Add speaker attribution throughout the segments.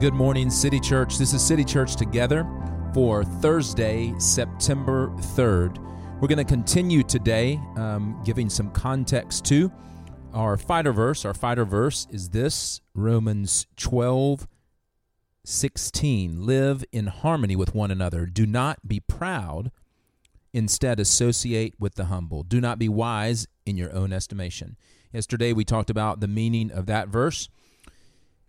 Speaker 1: Good morning, City Church. This is City Church Together for Thursday, September 3rd. We're going to continue today um, giving some context to our fighter verse. Our fighter verse is this Romans 12 16. Live in harmony with one another. Do not be proud. Instead, associate with the humble. Do not be wise in your own estimation. Yesterday, we talked about the meaning of that verse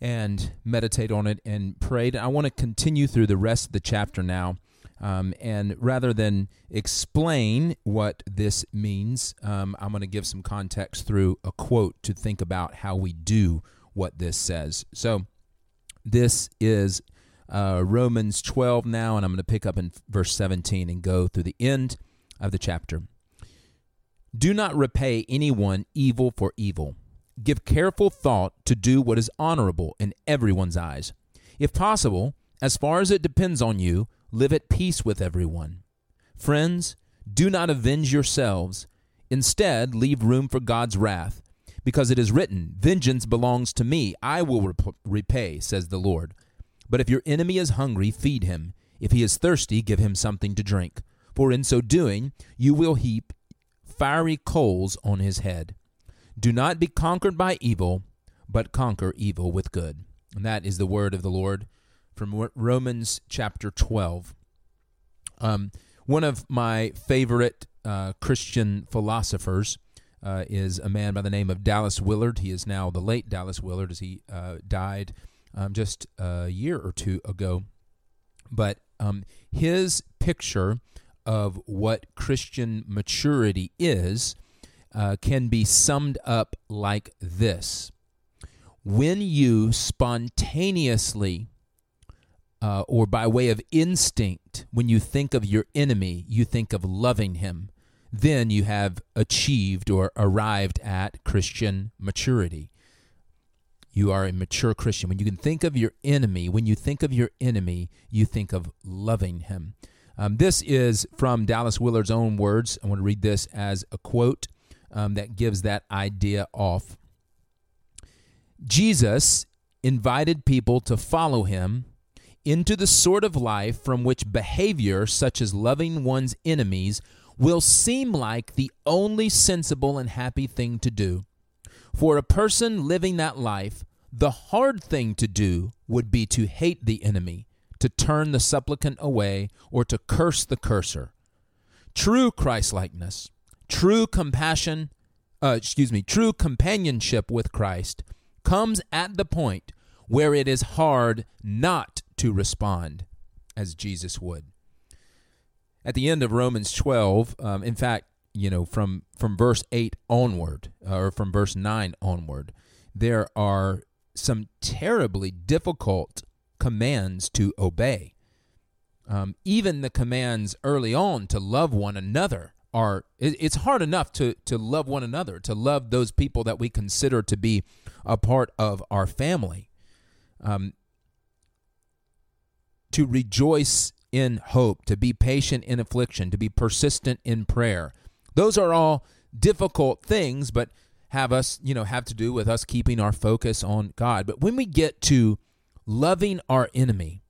Speaker 1: and meditate on it and prayed. I want to continue through the rest of the chapter now. Um, and rather than explain what this means, um, I'm going to give some context through a quote to think about how we do what this says. So, this is uh, Romans 12 now, and I'm going to pick up in verse 17 and go through the end of the chapter. Do not repay anyone evil for evil Give careful thought to do what is honorable in everyone's eyes. If possible, as far as it depends on you, live at peace with everyone. Friends, do not avenge yourselves. Instead, leave room for God's wrath, because it is written, Vengeance belongs to me, I will rep- repay, says the Lord. But if your enemy is hungry, feed him. If he is thirsty, give him something to drink. For in so doing, you will heap fiery coals on his head. Do not be conquered by evil, but conquer evil with good. And that is the word of the Lord from Romans chapter 12. Um, one of my favorite uh, Christian philosophers uh, is a man by the name of Dallas Willard. He is now the late Dallas Willard as he uh, died um, just a year or two ago. But um, his picture of what Christian maturity is uh, can be summed up like this When you spontaneously uh, or by way of instinct, when you think of your enemy, you think of loving him, then you have achieved or arrived at Christian maturity. You are a mature Christian. When you can think of your enemy, when you think of your enemy, you think of loving him. Um, this is from Dallas Willard's own words. I want to read this as a quote um, that gives that idea off. Jesus invited people to follow him into the sort of life from which behavior, such as loving one's enemies, will seem like the only sensible and happy thing to do. For a person living that life, the hard thing to do would be to hate the enemy, to turn the supplicant away, or to curse the curser. True Christlikeness True compassion, uh, excuse me, true companionship with Christ comes at the point where it is hard not to respond as Jesus would. At the end of Romans 12, um, in fact, you know, from, from verse 8 onward, uh, or from verse 9 onward, there are some terribly difficult commands to obey. Um, even the commands early on to love one another are it's hard enough to to love one another to love those people that we consider to be a part of our family um, to rejoice in hope to be patient in affliction to be persistent in prayer. Those are all difficult things but have us you know have to do with us keeping our focus on god. But when we get to loving our enemy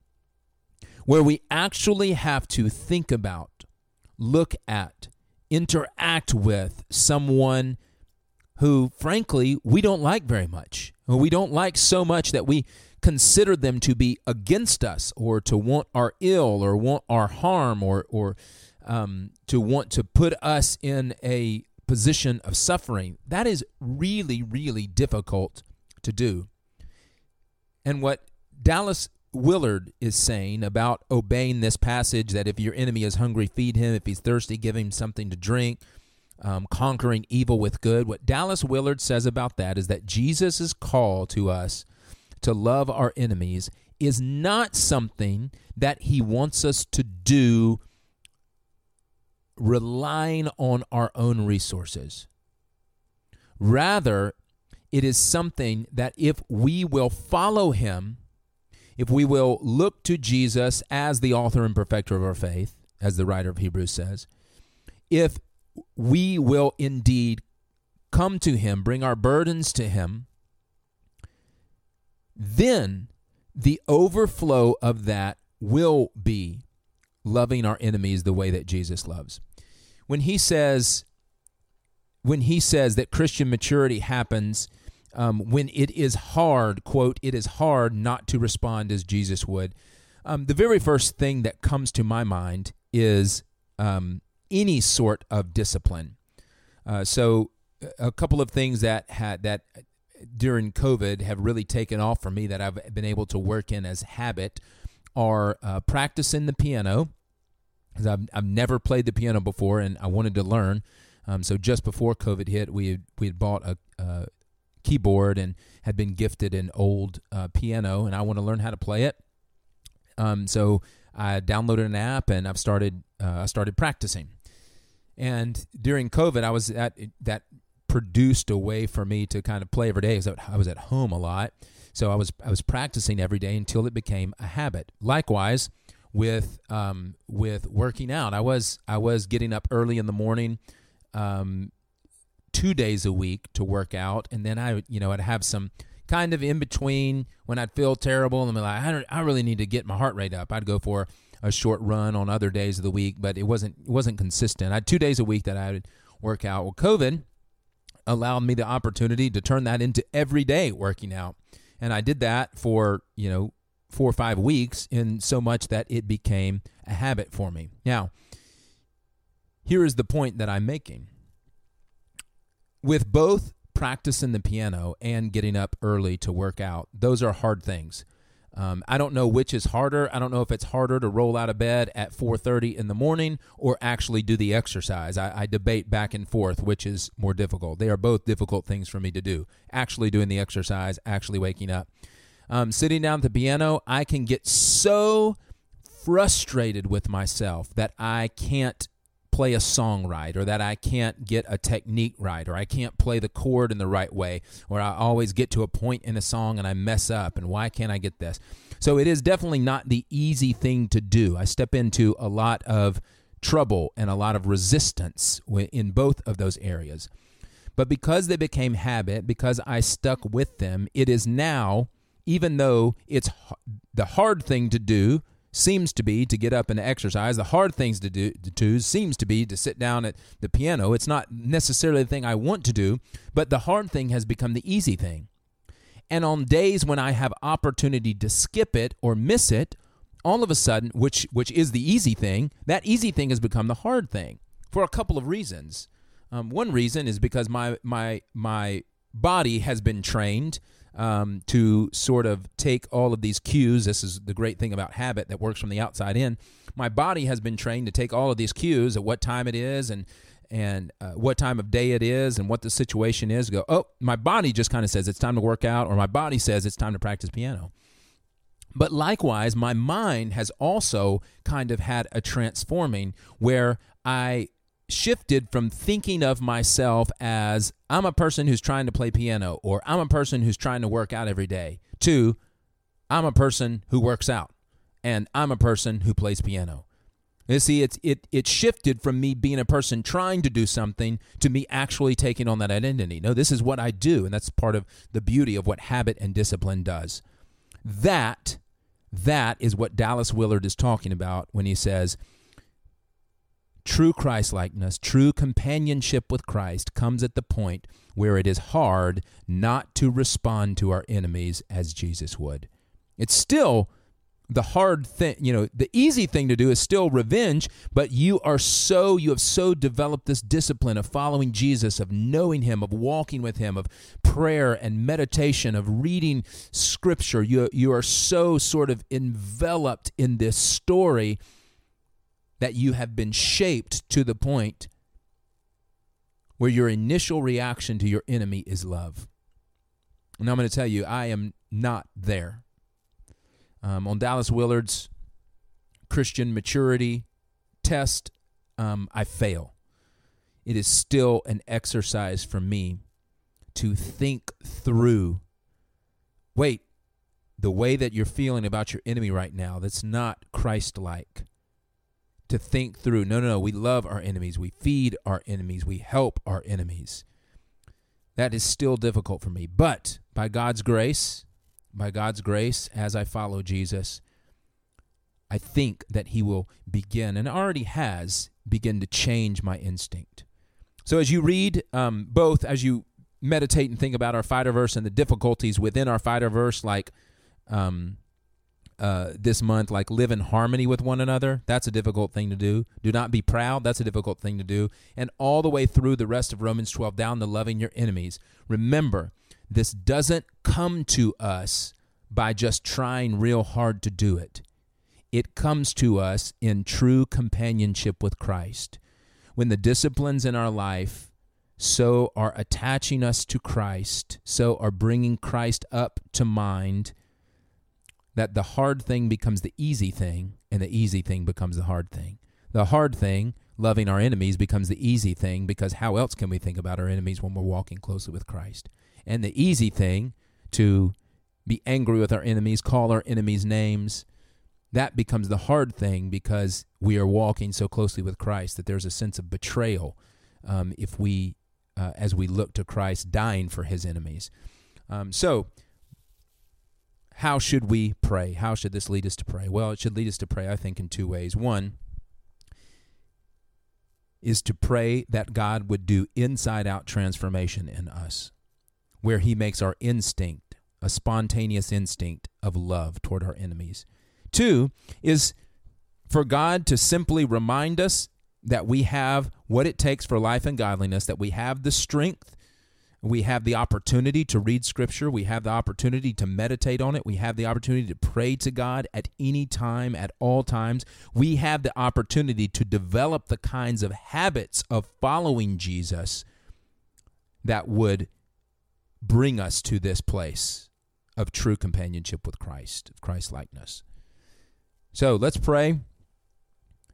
Speaker 1: where we actually have to think about look at interact with someone who, frankly, we don't like very much, we don't like so much that we consider them to be against us or to want our ill or want our harm or, or um, to want to put us in a position of suffering. That is really, really difficult to do. And what Dallas Willard is saying about obeying this passage that if your enemy is hungry, feed him. If he's thirsty, give him something to drink. Um, conquering evil with good. What Dallas Willard says about that is that Jesus' call to us to love our enemies is not something that he wants us to do relying on our own resources. Rather, it is something that if we will follow him, if we will look to Jesus as the author and perfecter of our faith, as the writer of Hebrews says, if we will indeed come to him, bring our burdens to him, then the overflow of that will be loving our enemies the way that Jesus loves. When he says, when he says that Christian maturity happens um, when it is hard, quote, it is hard not to respond as Jesus would. Um, the very first thing that comes to my mind is um, any sort of discipline. Uh, so, a couple of things that had that during COVID have really taken off for me that I've been able to work in as habit are uh, practicing the piano because I've, I've never played the piano before and I wanted to learn. Um, so just before COVID hit, we had, we had bought a, a keyboard and had been gifted an old uh, piano, and I want to learn how to play it. Um, so I downloaded an app and I've started uh, I started practicing. And during COVID, I was at that produced a way for me to kind of play every day. I was at home a lot, so I was I was practicing every day until it became a habit. Likewise, with um, with working out, I was I was getting up early in the morning, um, two days a week to work out, and then I, you know, I'd have some kind of in between when I'd feel terrible and I'm like, I, I really need to get my heart rate up. I'd go for a short run on other days of the week, but it wasn't it wasn't consistent. I had two days a week that I would work out. Well, COVID allowed me the opportunity to turn that into every day working out, and I did that for you know four or five weeks, in so much that it became a habit for me. Now, here is the point that I'm making with both practicing the piano and getting up early to work out, those are hard things. Um, I don't know which is harder. I don't know if it's harder to roll out of bed at 4:30 in the morning or actually do the exercise. I, I, debate back and forth which is more difficult. They are both difficult things for me to do. Actually doing the exercise, actually waking up, um, sitting down at the piano, I can get so frustrated with myself that I can't play a song right or that I can't get a technique right or I can't play the chord in the right way or I always get to a point in a song and I mess up and why can't I get this? So it is definitely not the easy thing to do. I step into a lot of trouble and a lot of resistance in both of those areas. But because they became habit, because I stuck with them, it is now, even though it's the hard thing to do, seems to be to get up and exercise. The hard things to do to seems to be to sit down at the piano. It's not necessarily the thing I want to do, but the hard thing has become the easy thing. And on days when I have opportunity to skip it or miss it, all of a sudden, which which is the easy thing, that easy thing has become the hard thing for a couple of reasons. Um, one reason is because my my my body has been trained um, to sort of take all of these cues. This is the great thing about habit that works from the outside in. My body has been trained to take all of these cues at what time it is and and uh, what time of day it is and what the situation is. Go, oh, my body just kind of says it's time to work out, or my body says it's time to practice piano. But likewise, my mind has also kind of had a transforming where I shifted from thinking of myself as I'm a person who's trying to play piano or I'm a person who's trying to work out every day to I'm a person who works out and I'm a person who plays piano. You see, it's it it shifted from me being a person trying to do something to me actually taking on that identity. No, this is what I do, and that's part of the beauty of what habit and discipline does. That that is what Dallas Willard is talking about when he says True Christlikeness, true companionship with Christ comes at the point where it is hard not to respond to our enemies as Jesus would. It's still the hard thing, you know, the easy thing to do is still revenge, but you are so, you have so developed this discipline of following Jesus, of knowing Him, of walking with Him, of prayer and meditation, of reading Scripture. You, you are so sort of enveloped in this story that you have been shaped to the point where your initial reaction to your enemy is love. And I'm going to tell you, I am not there. Um, on Dallas Willard's Christian maturity test, um, I fail. It is still an exercise for me to think through wait, the way that you're feeling about your enemy right now, that's not Christ like to think through no, no, no, we love our enemies, we feed our enemies, we help our enemies. That is still difficult for me. But by God's grace, by God's grace, as I follow Jesus, I think that He will begin, and already has, begin to change my instinct. So as you read, um, both as you meditate and think about our fighter verse and the difficulties within our fighter verse, like um, uh, this month, like live in harmony with one another. That's a difficult thing to do. Do not be proud. That's a difficult thing to do. And all the way through the rest of Romans 12, down to loving your enemies. Remember, this doesn't come to us by just trying real hard to do it. It comes to us in true companionship with Christ. When the disciplines in our life so are attaching us to Christ, so are bringing Christ up to mind, that the hard thing becomes the easy thing, and the easy thing becomes the hard thing. The hard thing, loving our enemies, becomes the easy thing because how else can we think about our enemies when we're walking closely with Christ? And the easy thing, to be angry with our enemies, call our enemies names, that becomes the hard thing because we are walking so closely with Christ that there's a sense of betrayal um, if we, uh, as we look to Christ dying for his enemies. Um, so, how should we pray? How should this lead us to pray? Well, it should lead us to pray, I think, in two ways. One is to pray that God would do inside out transformation in us, where he makes our instinct, a spontaneous instinct of love toward our enemies Two is for God to simply remind us that we have what it takes for life and godliness, that we have the strength, we have the opportunity to read Scripture, we have the opportunity to meditate on it, we have the opportunity to pray to God at any time, at all times. We have the opportunity to develop the kinds of habits of following Jesus that would bring us to this place of true companionship with Christ, of Christ likeness. So let's pray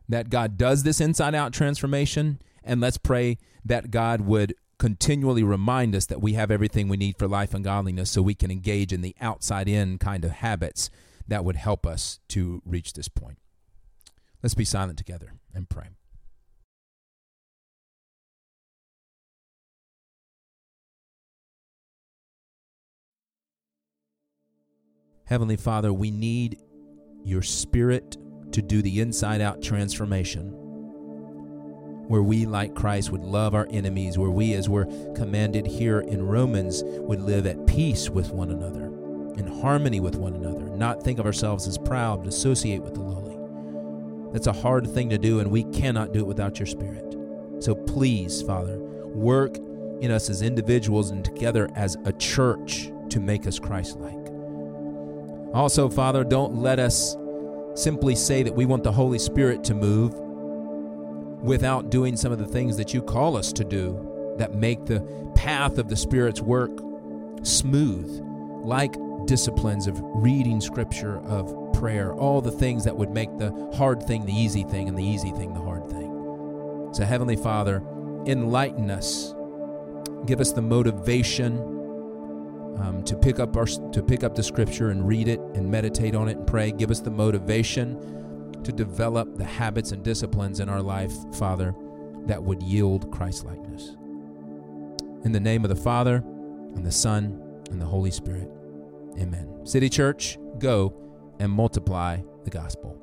Speaker 1: that God does this inside out transformation, and let's pray that God would continually remind us that we have everything we need for life and godliness so we can engage in the outside in kind of habits that would help us to reach this point. Let's be silent together and pray. Heavenly Father, we need your spirit to do the inside out transformation. Where we, like Christ, would love our enemies, where we, as we're commanded here in Romans, would live at peace with one another, in harmony with one another, not think of ourselves as proud, but associate with the lowly. That's a hard thing to do, and we cannot do it without your Spirit. So please, Father, work in us as individuals and together as a church to make us Christ like. Also, Father, don't let us simply say that we want the Holy Spirit to move without doing some of the things that you call us to do that make the path of the Spirit's work smooth, like disciplines of reading Scripture, of prayer, all the things that would make the hard thing the easy thing and the easy thing the hard thing. So, Heavenly Father, enlighten us, give us the motivation um, to pick up our to pick up the scripture and read it and meditate on it and pray. Give us the motivation to develop the habits and disciplines in our life, Father, that would yield Christ likeness. In the name of the Father and the Son and the Holy Spirit. Amen. City Church, go and multiply the gospel.